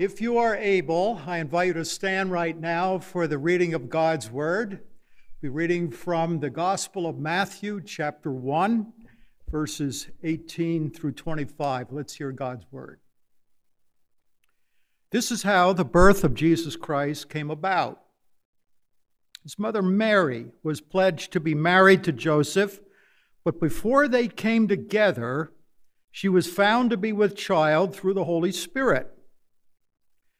If you are able, I invite you to stand right now for the reading of God's Word. We're reading from the Gospel of Matthew, chapter 1, verses 18 through 25. Let's hear God's Word. This is how the birth of Jesus Christ came about. His mother Mary was pledged to be married to Joseph, but before they came together, she was found to be with child through the Holy Spirit.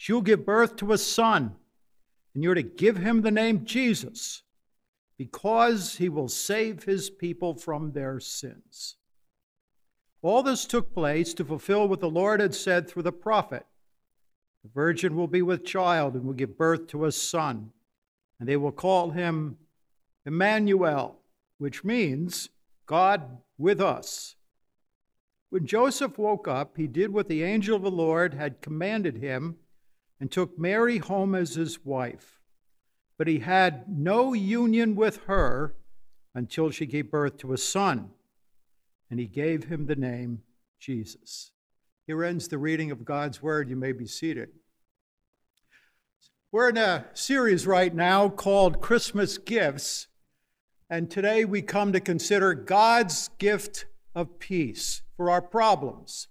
She'll give birth to a son, and you're to give him the name Jesus, because he will save his people from their sins. All this took place to fulfill what the Lord had said through the prophet The virgin will be with child and will give birth to a son, and they will call him Emmanuel, which means God with us. When Joseph woke up, he did what the angel of the Lord had commanded him and took Mary home as his wife. But he had no union with her until she gave birth to a son, and he gave him the name Jesus. Here ends the reading of God's word. You may be seated. We're in a series right now called Christmas Gifts, and today we come to consider God's gift of peace for our problems.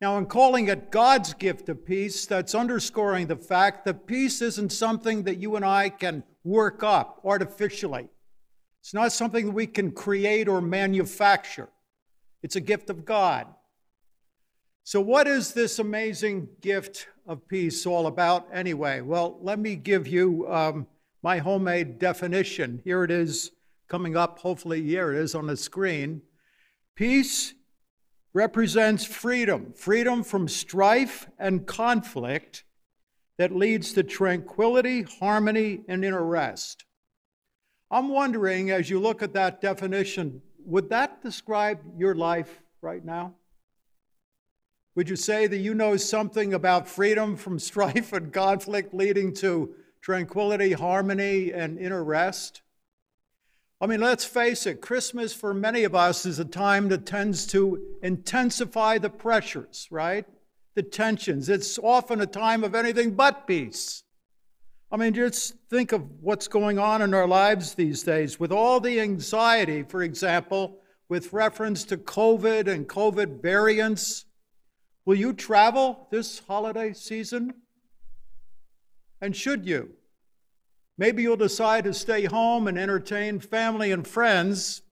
Now, in calling it God's gift of peace, that's underscoring the fact that peace isn't something that you and I can work up artificially. It's not something that we can create or manufacture. It's a gift of God. So, what is this amazing gift of peace all about anyway? Well, let me give you um, my homemade definition. Here it is coming up, hopefully, here it is on the screen. Peace represents freedom freedom from strife and conflict that leads to tranquility, harmony, and inner rest. I'm wondering, as you look at that definition, would that describe your life right now? Would you say that you know something about freedom from strife and conflict leading to tranquility, harmony, and inner rest? I mean, let's face it, Christmas for many of us is a time that tends to intensify the pressures, right? The tensions. It's often a time of anything but peace. I mean, just think of what's going on in our lives these days with all the anxiety, for example, with reference to COVID and COVID variants. Will you travel this holiday season? And should you? Maybe you'll decide to stay home and entertain family and friends.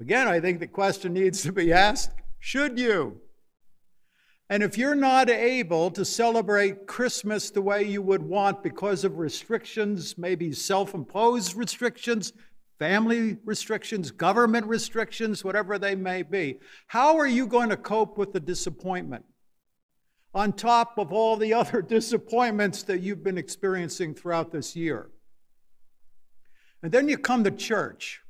Again, I think the question needs to be asked should you? And if you're not able to celebrate Christmas the way you would want because of restrictions, maybe self imposed restrictions, family restrictions, government restrictions, whatever they may be, how are you going to cope with the disappointment? On top of all the other disappointments that you've been experiencing throughout this year. And then you come to church,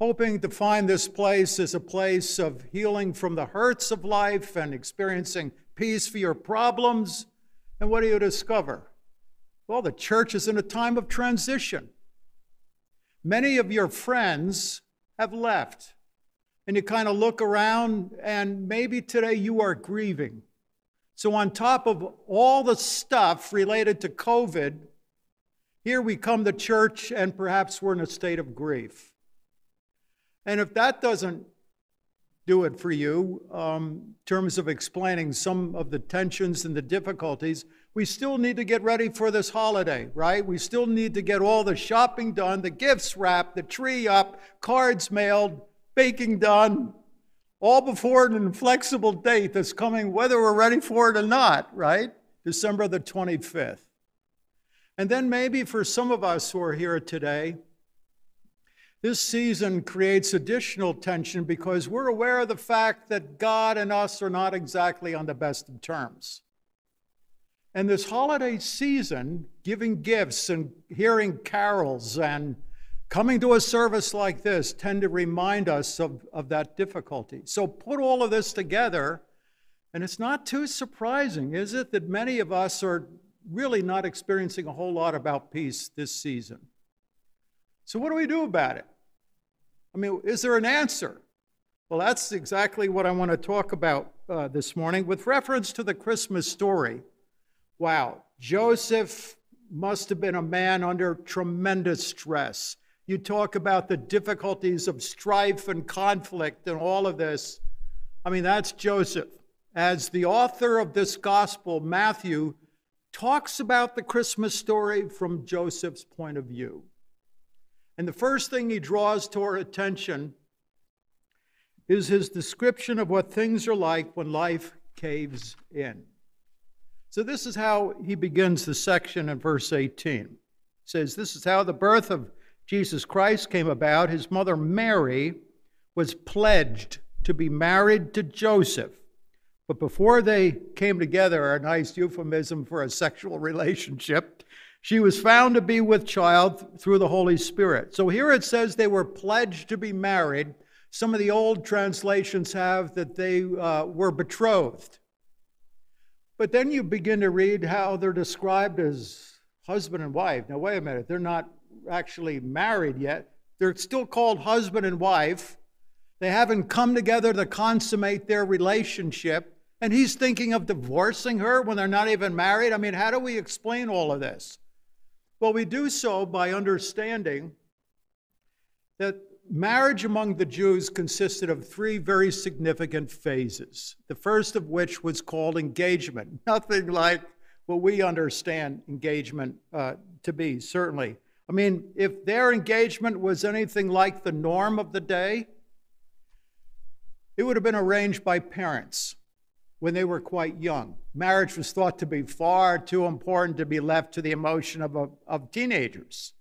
hoping to find this place as a place of healing from the hurts of life and experiencing peace for your problems. And what do you discover? Well, the church is in a time of transition. Many of your friends have left. And you kind of look around, and maybe today you are grieving. So, on top of all the stuff related to COVID, here we come to church and perhaps we're in a state of grief. And if that doesn't do it for you, um, in terms of explaining some of the tensions and the difficulties, we still need to get ready for this holiday, right? We still need to get all the shopping done, the gifts wrapped, the tree up, cards mailed, baking done, all before an inflexible date that's coming, whether we're ready for it or not, right? December the 25th. And then maybe for some of us who are here today, this season creates additional tension because we're aware of the fact that God and us are not exactly on the best of terms. And this holiday season, giving gifts and hearing carols and coming to a service like this tend to remind us of, of that difficulty. So put all of this together, and it's not too surprising, is it, that many of us are really not experiencing a whole lot about peace this season. So, what do we do about it? I mean, is there an answer? Well, that's exactly what I want to talk about uh, this morning with reference to the Christmas story. Wow, Joseph must have been a man under tremendous stress. You talk about the difficulties of strife and conflict and all of this. I mean, that's Joseph. As the author of this gospel, Matthew, talks about the Christmas story from Joseph's point of view. And the first thing he draws to our attention is his description of what things are like when life caves in. So, this is how he begins the section in verse 18. It says, This is how the birth of Jesus Christ came about. His mother Mary was pledged to be married to Joseph but before they came together, a nice euphemism for a sexual relationship, she was found to be with child through the Holy Spirit. So here it says they were pledged to be married. Some of the old translations have that they uh, were betrothed. But then you begin to read how they're described as husband and wife. Now, wait a minute, they're not actually married yet. They're still called husband and wife. They haven't come together to consummate their relationship. And he's thinking of divorcing her when they're not even married. I mean, how do we explain all of this? Well, we do so by understanding that marriage among the Jews consisted of three very significant phases. The first of which was called engagement. Nothing like what we understand engagement uh, to be, certainly. I mean, if their engagement was anything like the norm of the day, it would have been arranged by parents when they were quite young. Marriage was thought to be far too important to be left to the emotion of, a, of teenagers.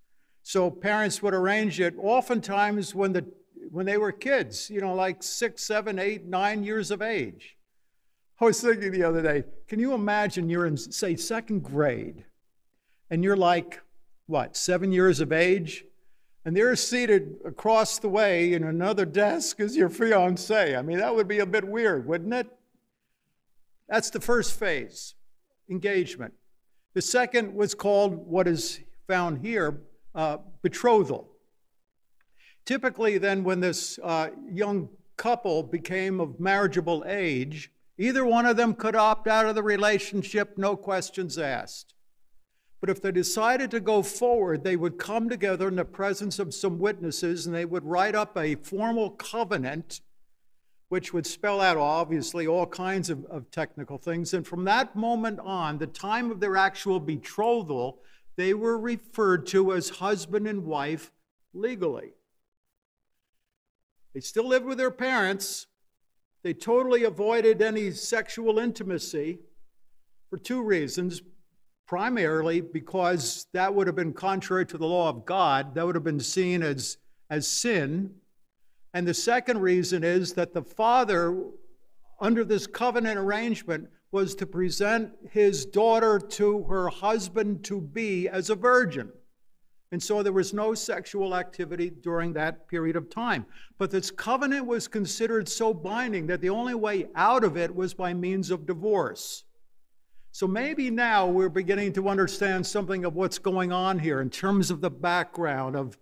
So parents would arrange it oftentimes when, the, when they were kids, you know, like six, seven, eight, nine years of age. I was thinking the other day, can you imagine you're in, say, second grade, and you're like, what, seven years of age? And they're seated across the way in another desk as your fiance. I mean, that would be a bit weird, wouldn't it? That's the first phase, engagement. The second was called what is found here, uh, betrothal. Typically, then, when this uh, young couple became of marriageable age, either one of them could opt out of the relationship, no questions asked. But if they decided to go forward, they would come together in the presence of some witnesses and they would write up a formal covenant which would spell out, obviously, all kinds of, of technical things. And from that moment on, the time of their actual betrothal, they were referred to as husband and wife legally. They still lived with their parents. They totally avoided any sexual intimacy for two reasons. Primarily because that would have been contrary to the law of God, that would have been seen as, as sin. And the second reason is that the father, under this covenant arrangement, was to present his daughter to her husband to be as a virgin. And so there was no sexual activity during that period of time. But this covenant was considered so binding that the only way out of it was by means of divorce. So maybe now we're beginning to understand something of what's going on here in terms of the background of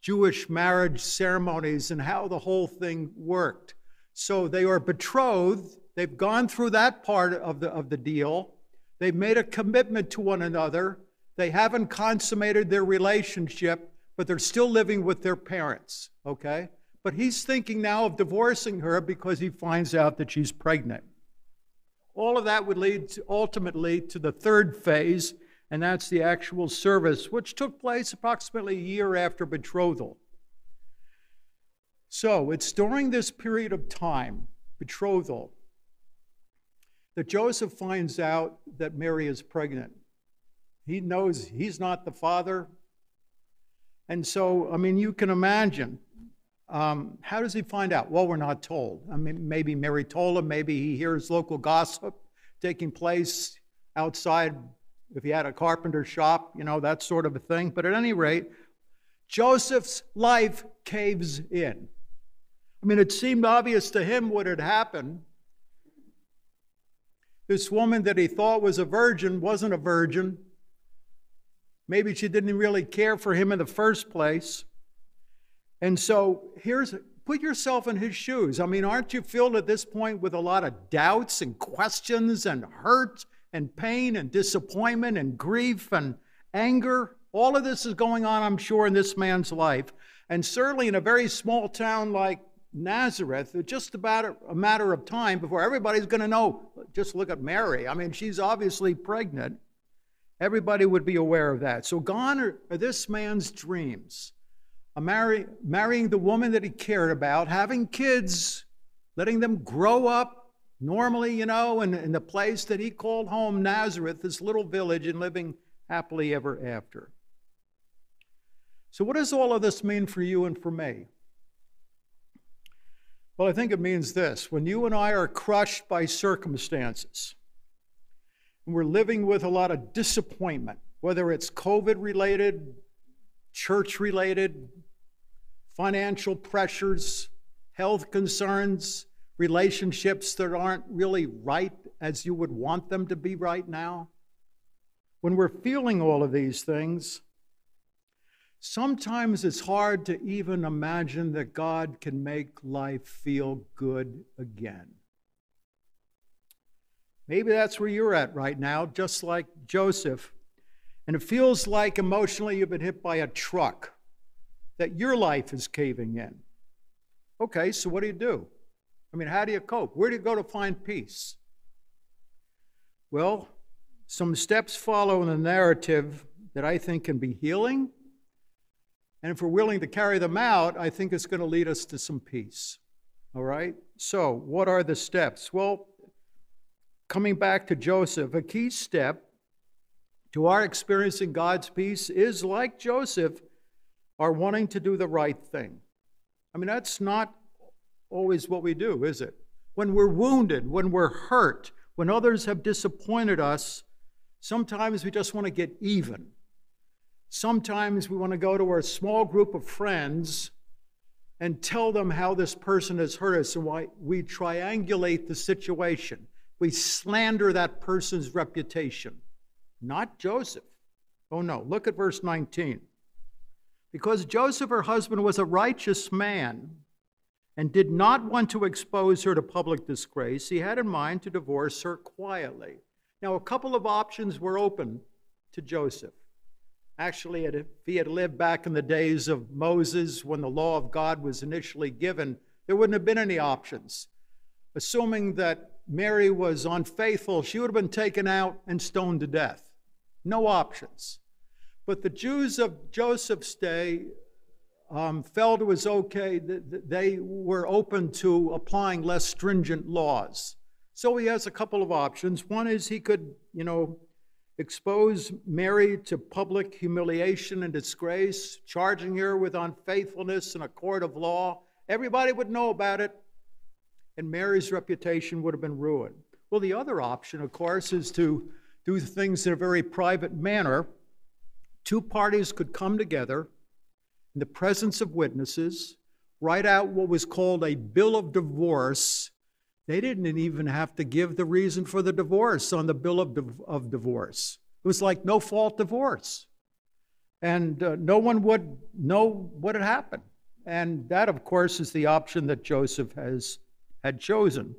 Jewish marriage ceremonies and how the whole thing worked. So they are betrothed. They've gone through that part of the, of the deal. They've made a commitment to one another. They haven't consummated their relationship, but they're still living with their parents, okay? But he's thinking now of divorcing her because he finds out that she's pregnant. All of that would lead to, ultimately to the third phase, and that's the actual service, which took place approximately a year after betrothal. So it's during this period of time, betrothal, that Joseph finds out that Mary is pregnant. He knows he's not the father. And so, I mean, you can imagine. Um, how does he find out? Well, we're not told. I mean, maybe Mary told him, maybe he hears local gossip taking place outside if he had a carpenter shop, you know, that sort of a thing. But at any rate, Joseph's life caves in. I mean, it seemed obvious to him what had happened. This woman that he thought was a virgin wasn't a virgin. Maybe she didn't really care for him in the first place. And so here's put yourself in his shoes. I mean, aren't you filled at this point with a lot of doubts and questions and hurt and pain and disappointment and grief and anger? All of this is going on, I'm sure, in this man's life. And certainly in a very small town like Nazareth, it's just about a matter of time before everybody's going to know. Just look at Mary. I mean, she's obviously pregnant. Everybody would be aware of that. So gone are, are this man's dreams. Marry, marrying the woman that he cared about, having kids, letting them grow up normally, you know, in, in the place that he called home, Nazareth, this little village, and living happily ever after. So, what does all of this mean for you and for me? Well, I think it means this when you and I are crushed by circumstances, and we're living with a lot of disappointment, whether it's COVID related, church related, financial pressures, health concerns, relationships that aren't really right as you would want them to be right now. When we're feeling all of these things, Sometimes it's hard to even imagine that God can make life feel good again. Maybe that's where you're at right now, just like Joseph. And it feels like emotionally you've been hit by a truck, that your life is caving in. Okay, so what do you do? I mean, how do you cope? Where do you go to find peace? Well, some steps follow in the narrative that I think can be healing and if we're willing to carry them out, I think it's going to lead us to some peace. All right? So, what are the steps? Well, coming back to Joseph, a key step to our experiencing God's peace is like Joseph, our wanting to do the right thing. I mean, that's not always what we do, is it? When we're wounded, when we're hurt, when others have disappointed us, sometimes we just want to get even. Sometimes we want to go to our small group of friends and tell them how this person has hurt us and why we triangulate the situation. We slander that person's reputation. Not Joseph. Oh no, look at verse 19. Because Joseph, her husband, was a righteous man and did not want to expose her to public disgrace, he had in mind to divorce her quietly. Now, a couple of options were open to Joseph. Actually, if he had lived back in the days of Moses when the law of God was initially given, there wouldn't have been any options. Assuming that Mary was unfaithful, she would have been taken out and stoned to death. No options. But the Jews of Joseph's day um, felt it was okay, that they were open to applying less stringent laws. So he has a couple of options. One is he could, you know, expose Mary to public humiliation and disgrace, charging her with unfaithfulness in a court of law. Everybody would know about it, and Mary's reputation would have been ruined. Well, the other option, of course, is to do things in a very private manner. Two parties could come together in the presence of witnesses, write out what was called a bill of divorce they didn't even have to give the reason for the divorce on the bill of, of divorce. It was like no fault divorce. And uh, no one would know what had happened. And that, of course, is the option that Joseph has had chosen.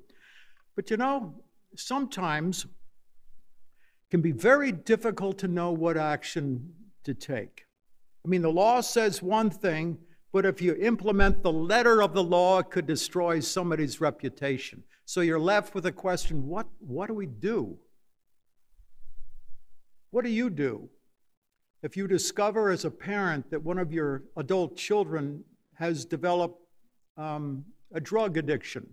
But you know, sometimes it can be very difficult to know what action to take. I mean, the law says one thing, but if you implement the letter of the law, it could destroy somebody's reputation. So you're left with a question what, what do we do? What do you do if you discover as a parent that one of your adult children has developed um, a drug addiction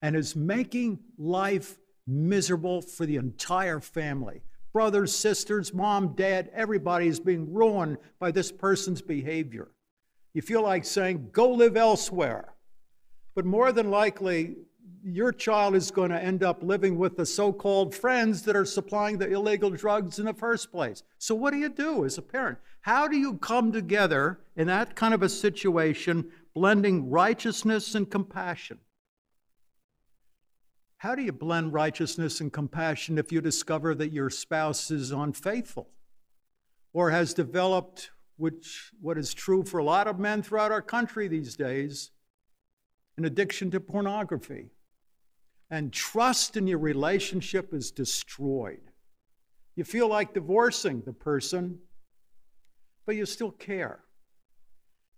and is making life miserable for the entire family? Brothers, sisters, mom, dad, everybody is being ruined by this person's behavior. You feel like saying, go live elsewhere. But more than likely, your child is going to end up living with the so called friends that are supplying the illegal drugs in the first place. So, what do you do as a parent? How do you come together in that kind of a situation, blending righteousness and compassion? How do you blend righteousness and compassion if you discover that your spouse is unfaithful or has developed which what is true for a lot of men throughout our country these days an addiction to pornography? And trust in your relationship is destroyed. You feel like divorcing the person but you still care.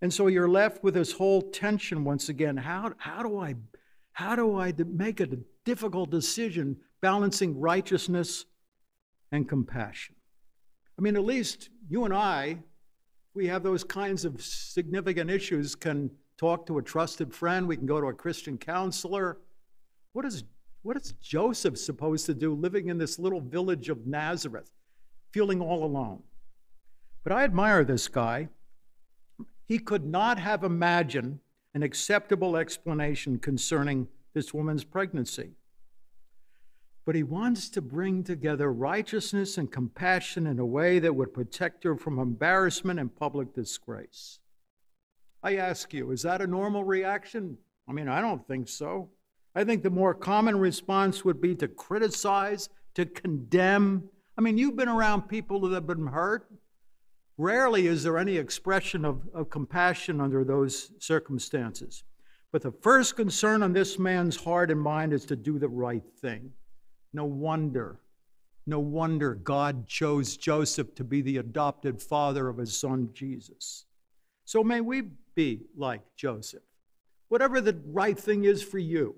And so you're left with this whole tension once again. How, how do i how do i make a difficult decision balancing righteousness and compassion. I mean, at least you and I, we have those kinds of significant issues, can talk to a trusted friend, we can go to a Christian counselor. What is, what is Joseph supposed to do living in this little village of Nazareth, feeling all alone? But I admire this guy. He could not have imagined an acceptable explanation concerning this woman's pregnancy. But he wants to bring together righteousness and compassion in a way that would protect her from embarrassment and public disgrace. I ask you, is that a normal reaction? I mean, I don't think so. I think the more common response would be to criticize, to condemn. I mean, you've been around people that have been hurt. Rarely is there any expression of, of compassion under those circumstances. But the first concern on this man's heart and mind is to do the right thing. No wonder, no wonder God chose Joseph to be the adopted father of his son Jesus. So may we be like Joseph. Whatever the right thing is for you,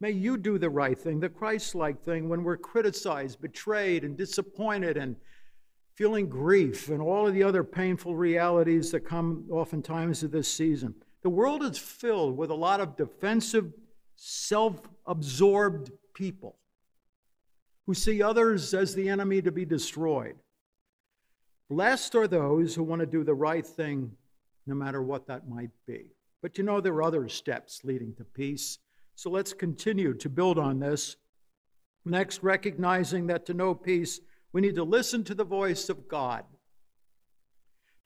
may you do the right thing, the Christ like thing, when we're criticized, betrayed, and disappointed, and feeling grief and all of the other painful realities that come oftentimes to this season. The world is filled with a lot of defensive, self absorbed people who see others as the enemy to be destroyed. Blessed are those who want to do the right thing, no matter what that might be. But you know, there are other steps leading to peace. So let's continue to build on this. Next, recognizing that to know peace, we need to listen to the voice of God.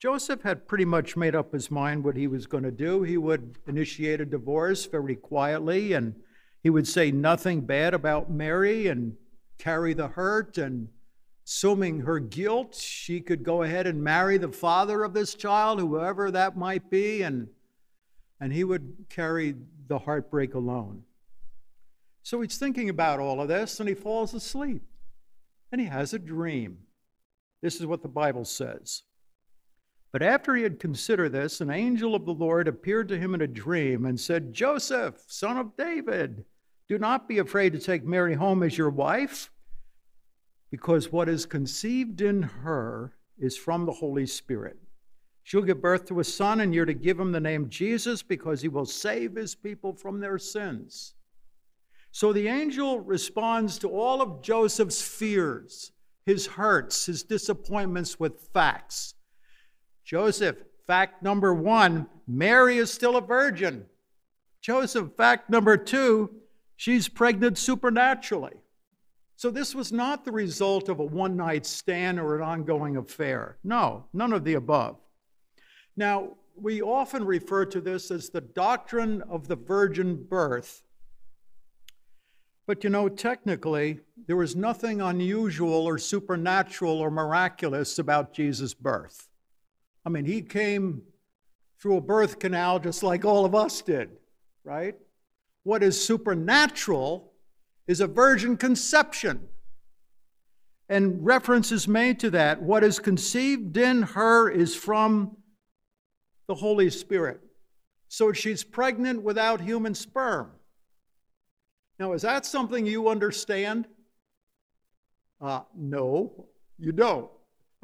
Joseph had pretty much made up his mind what he was going to do. He would initiate a divorce very quietly, and he would say nothing bad about Mary and carry the hurt. And assuming her guilt, she could go ahead and marry the father of this child, whoever that might be, and, and he would carry the heartbreak alone. So he's thinking about all of this, and he falls asleep. And he has a dream. This is what the Bible says. But after he had considered this, an angel of the Lord appeared to him in a dream and said, Joseph, son of David, do not be afraid to take Mary home as your wife, because what is conceived in her is from the Holy Spirit. She'll give birth to a son, and you're to give him the name Jesus because he will save his people from their sins. So the angel responds to all of Joseph's fears, his hurts, his disappointments with facts. Joseph, fact number one Mary is still a virgin. Joseph, fact number two, she's pregnant supernaturally. So this was not the result of a one night stand or an ongoing affair. No, none of the above. Now, we often refer to this as the doctrine of the virgin birth. But you know, technically, there was nothing unusual or supernatural or miraculous about Jesus' birth. I mean, he came through a birth canal just like all of us did, right? What is supernatural is a virgin conception. And reference is made to that. What is conceived in her is from the Holy Spirit. So she's pregnant without human sperm. Now, is that something you understand? Uh, no, you don't.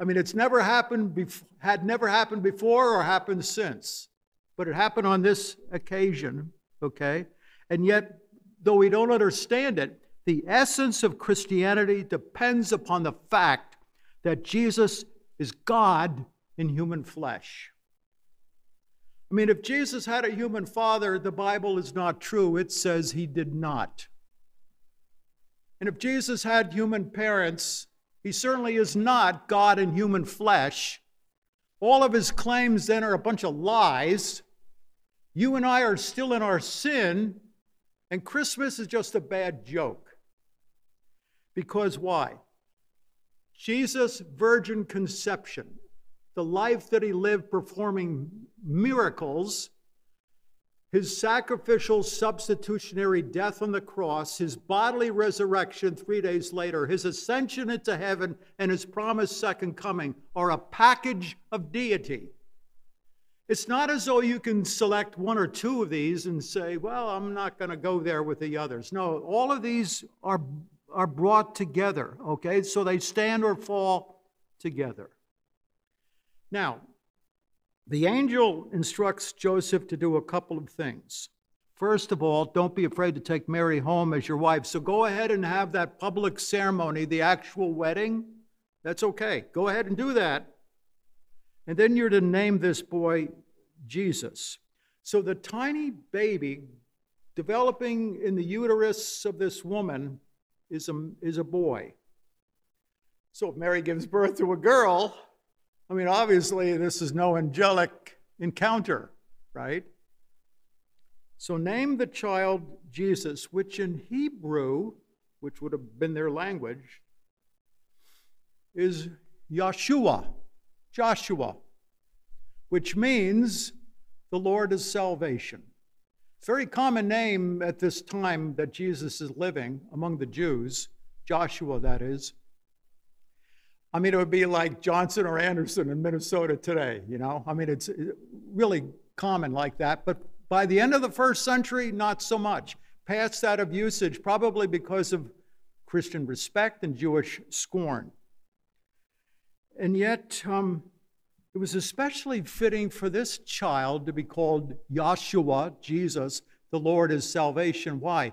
I mean, it's never happened, had never happened before or happened since, but it happened on this occasion, okay? And yet, though we don't understand it, the essence of Christianity depends upon the fact that Jesus is God in human flesh. I mean, if Jesus had a human father, the Bible is not true. It says he did not. And if Jesus had human parents, he certainly is not God in human flesh. All of his claims then are a bunch of lies. You and I are still in our sin, and Christmas is just a bad joke. Because why? Jesus' virgin conception, the life that he lived performing miracles, his sacrificial substitutionary death on the cross, his bodily resurrection three days later, his ascension into heaven, and his promised second coming are a package of deity. It's not as though you can select one or two of these and say, well, I'm not going to go there with the others. No, all of these are, are brought together, okay? So they stand or fall together. Now, the angel instructs Joseph to do a couple of things. First of all, don't be afraid to take Mary home as your wife. So go ahead and have that public ceremony, the actual wedding. That's okay. Go ahead and do that. And then you're to name this boy Jesus. So the tiny baby developing in the uterus of this woman is a, is a boy. So if Mary gives birth to a girl, I mean, obviously, this is no angelic encounter, right? So name the child Jesus, which in Hebrew, which would have been their language, is Yeshua, Joshua, which means the Lord is salvation. Very common name at this time that Jesus is living among the Jews, Joshua, that is. I mean, it would be like Johnson or Anderson in Minnesota today, you know? I mean, it's really common like that. But by the end of the first century, not so much. Passed out of usage, probably because of Christian respect and Jewish scorn. And yet, um, it was especially fitting for this child to be called Yahshua, Jesus, the Lord is salvation. Why?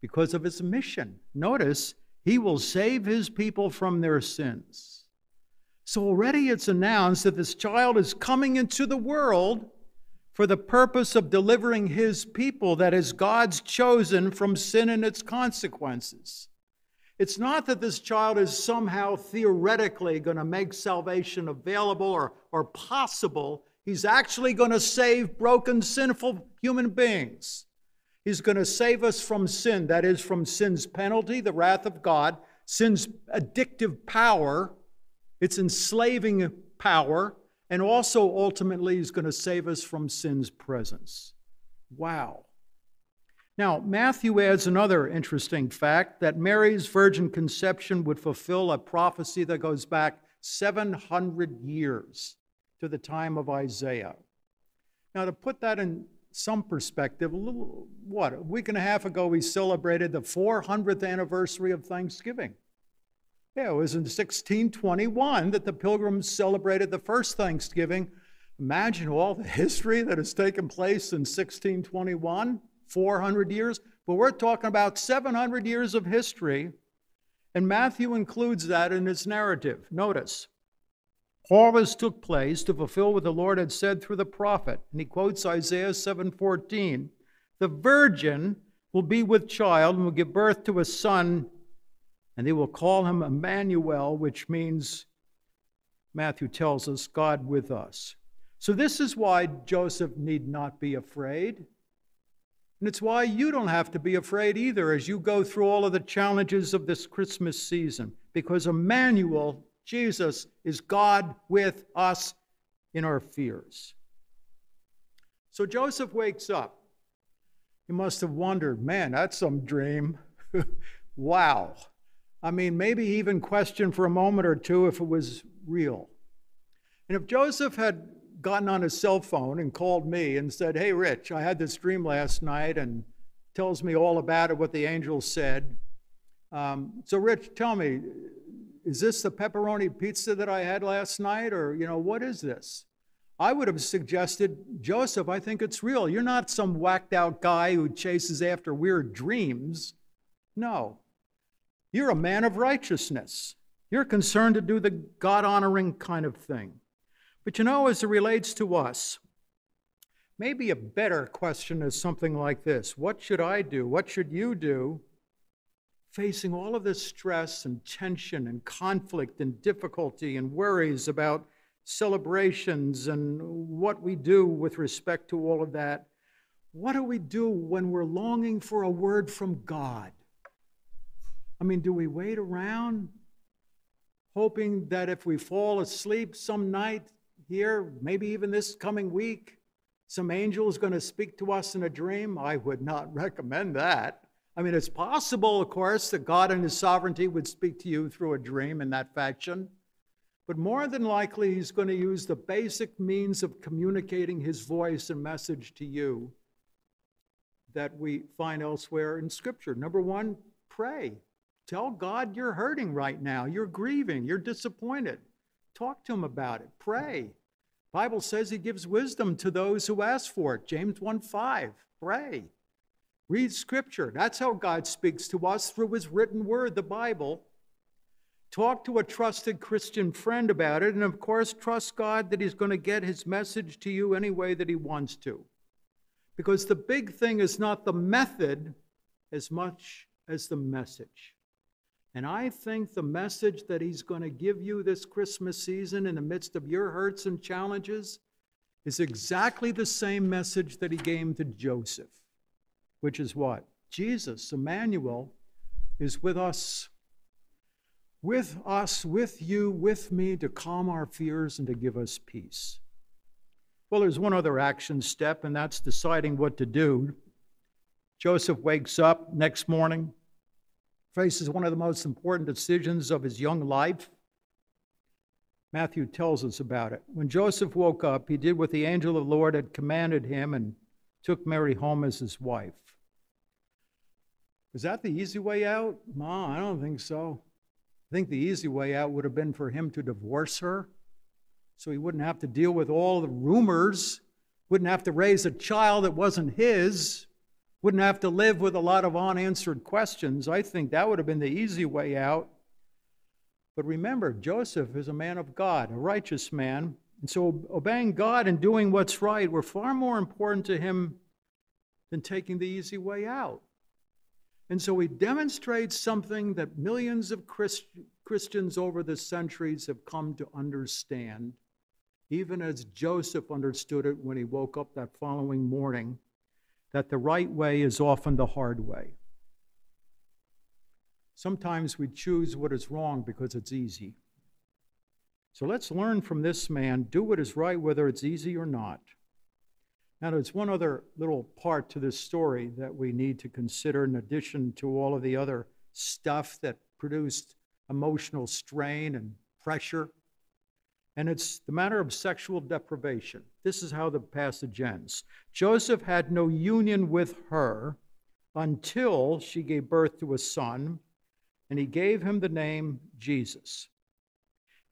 Because of his mission. Notice, he will save his people from their sins. So already it's announced that this child is coming into the world for the purpose of delivering his people, that is, God's chosen from sin and its consequences. It's not that this child is somehow theoretically going to make salvation available or, or possible. He's actually going to save broken, sinful human beings. He's going to save us from sin, that is, from sin's penalty, the wrath of God, sin's addictive power, its enslaving power, and also ultimately, He's going to save us from sin's presence. Wow. Now, Matthew adds another interesting fact that Mary's virgin conception would fulfill a prophecy that goes back 700 years to the time of Isaiah. Now, to put that in some perspective, a little, what, a week and a half ago, we celebrated the 400th anniversary of Thanksgiving. Yeah, it was in 1621 that the pilgrims celebrated the first Thanksgiving. Imagine all the history that has taken place in 1621, 400 years, but we're talking about 700 years of history, and Matthew includes that in his narrative. Notice, all this took place to fulfill what the Lord had said through the prophet. And he quotes Isaiah 7:14. The virgin will be with child and will give birth to a son, and they will call him Emmanuel, which means, Matthew tells us, God with us. So this is why Joseph need not be afraid. And it's why you don't have to be afraid either as you go through all of the challenges of this Christmas season, because Emmanuel Jesus is God with us in our fears. So Joseph wakes up. He must have wondered, man, that's some dream. wow. I mean, maybe even questioned for a moment or two if it was real. And if Joseph had gotten on his cell phone and called me and said, Hey, Rich, I had this dream last night and tells me all about it, what the angel said. Um, so, Rich, tell me, is this the pepperoni pizza that I had last night? Or, you know, what is this? I would have suggested, Joseph, I think it's real. You're not some whacked out guy who chases after weird dreams. No. You're a man of righteousness. You're concerned to do the God honoring kind of thing. But you know, as it relates to us, Maybe a better question is something like this What should I do? What should you do facing all of this stress and tension and conflict and difficulty and worries about celebrations and what we do with respect to all of that? What do we do when we're longing for a word from God? I mean, do we wait around hoping that if we fall asleep some night here, maybe even this coming week, some angel is going to speak to us in a dream? I would not recommend that. I mean, it's possible, of course, that God in His sovereignty would speak to you through a dream in that fashion. But more than likely, He's going to use the basic means of communicating His voice and message to you that we find elsewhere in Scripture. Number one, pray. Tell God you're hurting right now. You're grieving. You're disappointed. Talk to Him about it. Pray. Bible says he gives wisdom to those who ask for it. James 1 5. Pray. Read scripture. That's how God speaks to us through his written word, the Bible. Talk to a trusted Christian friend about it, and of course, trust God that he's going to get his message to you any way that he wants to. Because the big thing is not the method as much as the message. And I think the message that he's going to give you this Christmas season in the midst of your hurts and challenges is exactly the same message that he gave to Joseph, which is what? Jesus, Emmanuel, is with us, with us, with you, with me to calm our fears and to give us peace. Well, there's one other action step, and that's deciding what to do. Joseph wakes up next morning faces one of the most important decisions of his young life. Matthew tells us about it. When Joseph woke up, he did what the angel of the Lord had commanded him and took Mary home as his wife. Was that the easy way out? No, I don't think so. I think the easy way out would have been for him to divorce her so he wouldn't have to deal with all the rumors, wouldn't have to raise a child that wasn't his wouldn't have to live with a lot of unanswered questions. I think that would have been the easy way out. But remember, Joseph is a man of God, a righteous man. And so obeying God and doing what's right were far more important to him than taking the easy way out. And so he demonstrates something that millions of Christ- Christians over the centuries have come to understand, even as Joseph understood it when he woke up that following morning that the right way is often the hard way. Sometimes we choose what is wrong because it's easy. So let's learn from this man do what is right, whether it's easy or not. Now, there's one other little part to this story that we need to consider in addition to all of the other stuff that produced emotional strain and pressure and it's the matter of sexual deprivation. This is how the passage ends. Joseph had no union with her until she gave birth to a son, and he gave him the name Jesus.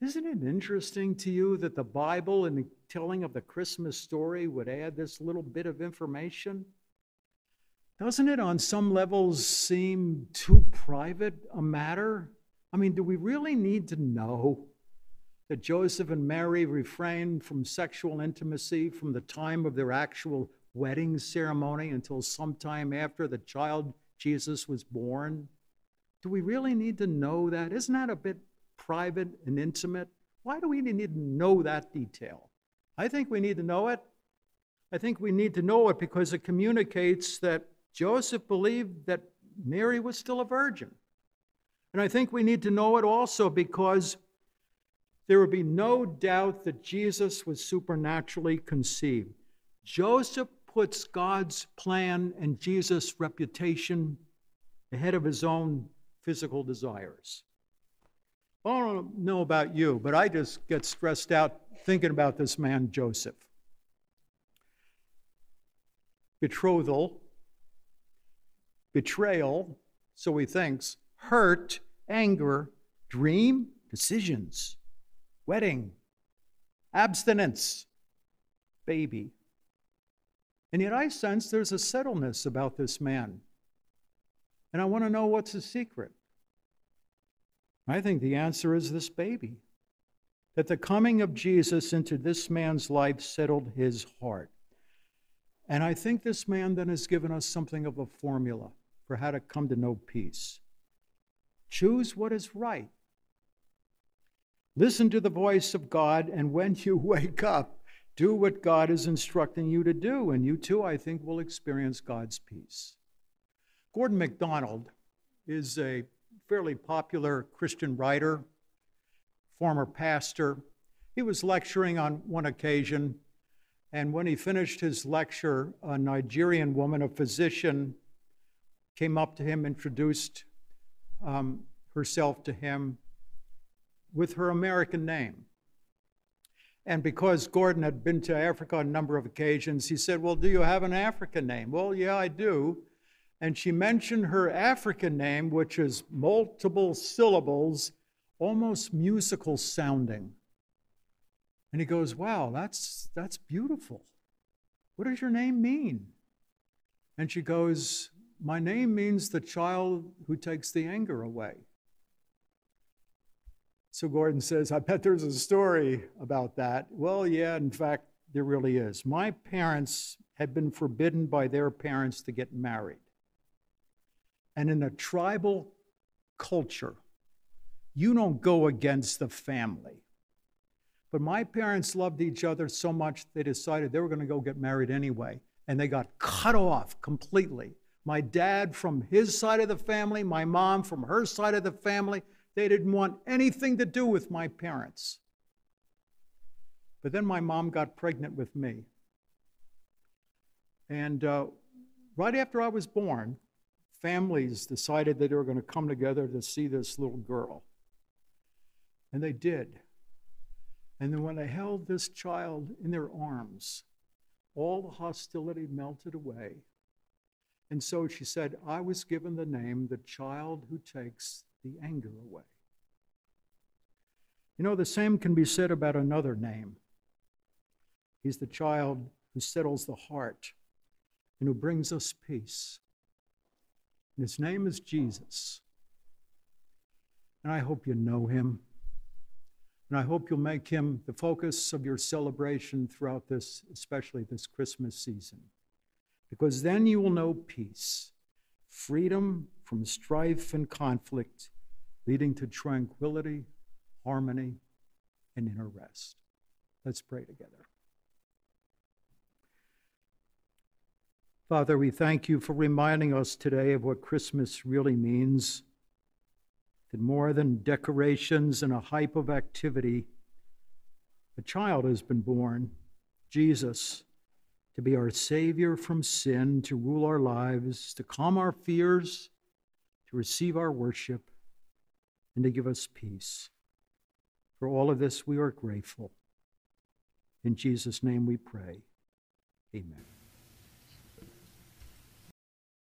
Isn't it interesting to you that the Bible, in telling of the Christmas story, would add this little bit of information? Doesn't it, on some levels, seem too private a matter? I mean, do we really need to know? that Joseph and Mary refrained from sexual intimacy from the time of their actual wedding ceremony until sometime after the child Jesus was born? Do we really need to know that? Isn't that a bit private and intimate? Why do we need to know that detail? I think we need to know it. I think we need to know it because it communicates that Joseph believed that Mary was still a virgin. And I think we need to know it also because there would be no doubt that Jesus was supernaturally conceived. Joseph puts God's plan and Jesus' reputation ahead of his own physical desires. I don't know about you, but I just get stressed out thinking about this man, Joseph. Betrothal, betrayal, so he thinks, hurt, anger, dream, decisions wedding, abstinence, baby. And yet I sense there's a subtleness about this man. And I want to know what's the secret. I think the answer is this baby. That the coming of Jesus into this man's life settled his heart. And I think this man then has given us something of a formula for how to come to know peace. Choose what is right. Listen to the voice of God, and when you wake up, do what God is instructing you to do, and you too, I think, will experience God's peace. Gordon MacDonald is a fairly popular Christian writer, former pastor. He was lecturing on one occasion, and when he finished his lecture, a Nigerian woman, a physician, came up to him, introduced um, herself to him with her American name. And because Gordon had been to Africa on a number of occasions, he said, Well, do you have an African name? Well, yeah, I do. And she mentioned her African name, which is multiple syllables, almost musical sounding. And he goes, Wow, that's, that's beautiful. What does your name mean? And she goes, My name means the child who takes the anger away. So Gordon says, I bet there's a story about that. Well, yeah, in fact, there really is. My parents had been forbidden by their parents to get married. And in a tribal culture, you don't go against the family. But my parents loved each other so much they decided they were going to go get married anyway. And they got cut off completely. My dad from his side of the family, my mom from her side of the family. They didn't want anything to do with my parents. But then my mom got pregnant with me. And uh, right after I was born, families decided that they were going to come together to see this little girl. And they did. And then when they held this child in their arms, all the hostility melted away. And so she said, I was given the name, the child who takes the anger away. You know, the same can be said about another name. He's the child who settles the heart and who brings us peace. And his name is Jesus. And I hope you know him. And I hope you'll make him the focus of your celebration throughout this, especially this Christmas season. Because then you will know peace, freedom from strife and conflict leading to tranquility, harmony, and inner rest. Let's pray together. Father, we thank you for reminding us today of what Christmas really means. That more than decorations and a hype of activity, a child has been born, Jesus, to be our Savior from sin, to rule our lives, to calm our fears, to receive our worship and to give us peace. For all of this, we are grateful. In Jesus' name we pray. Amen.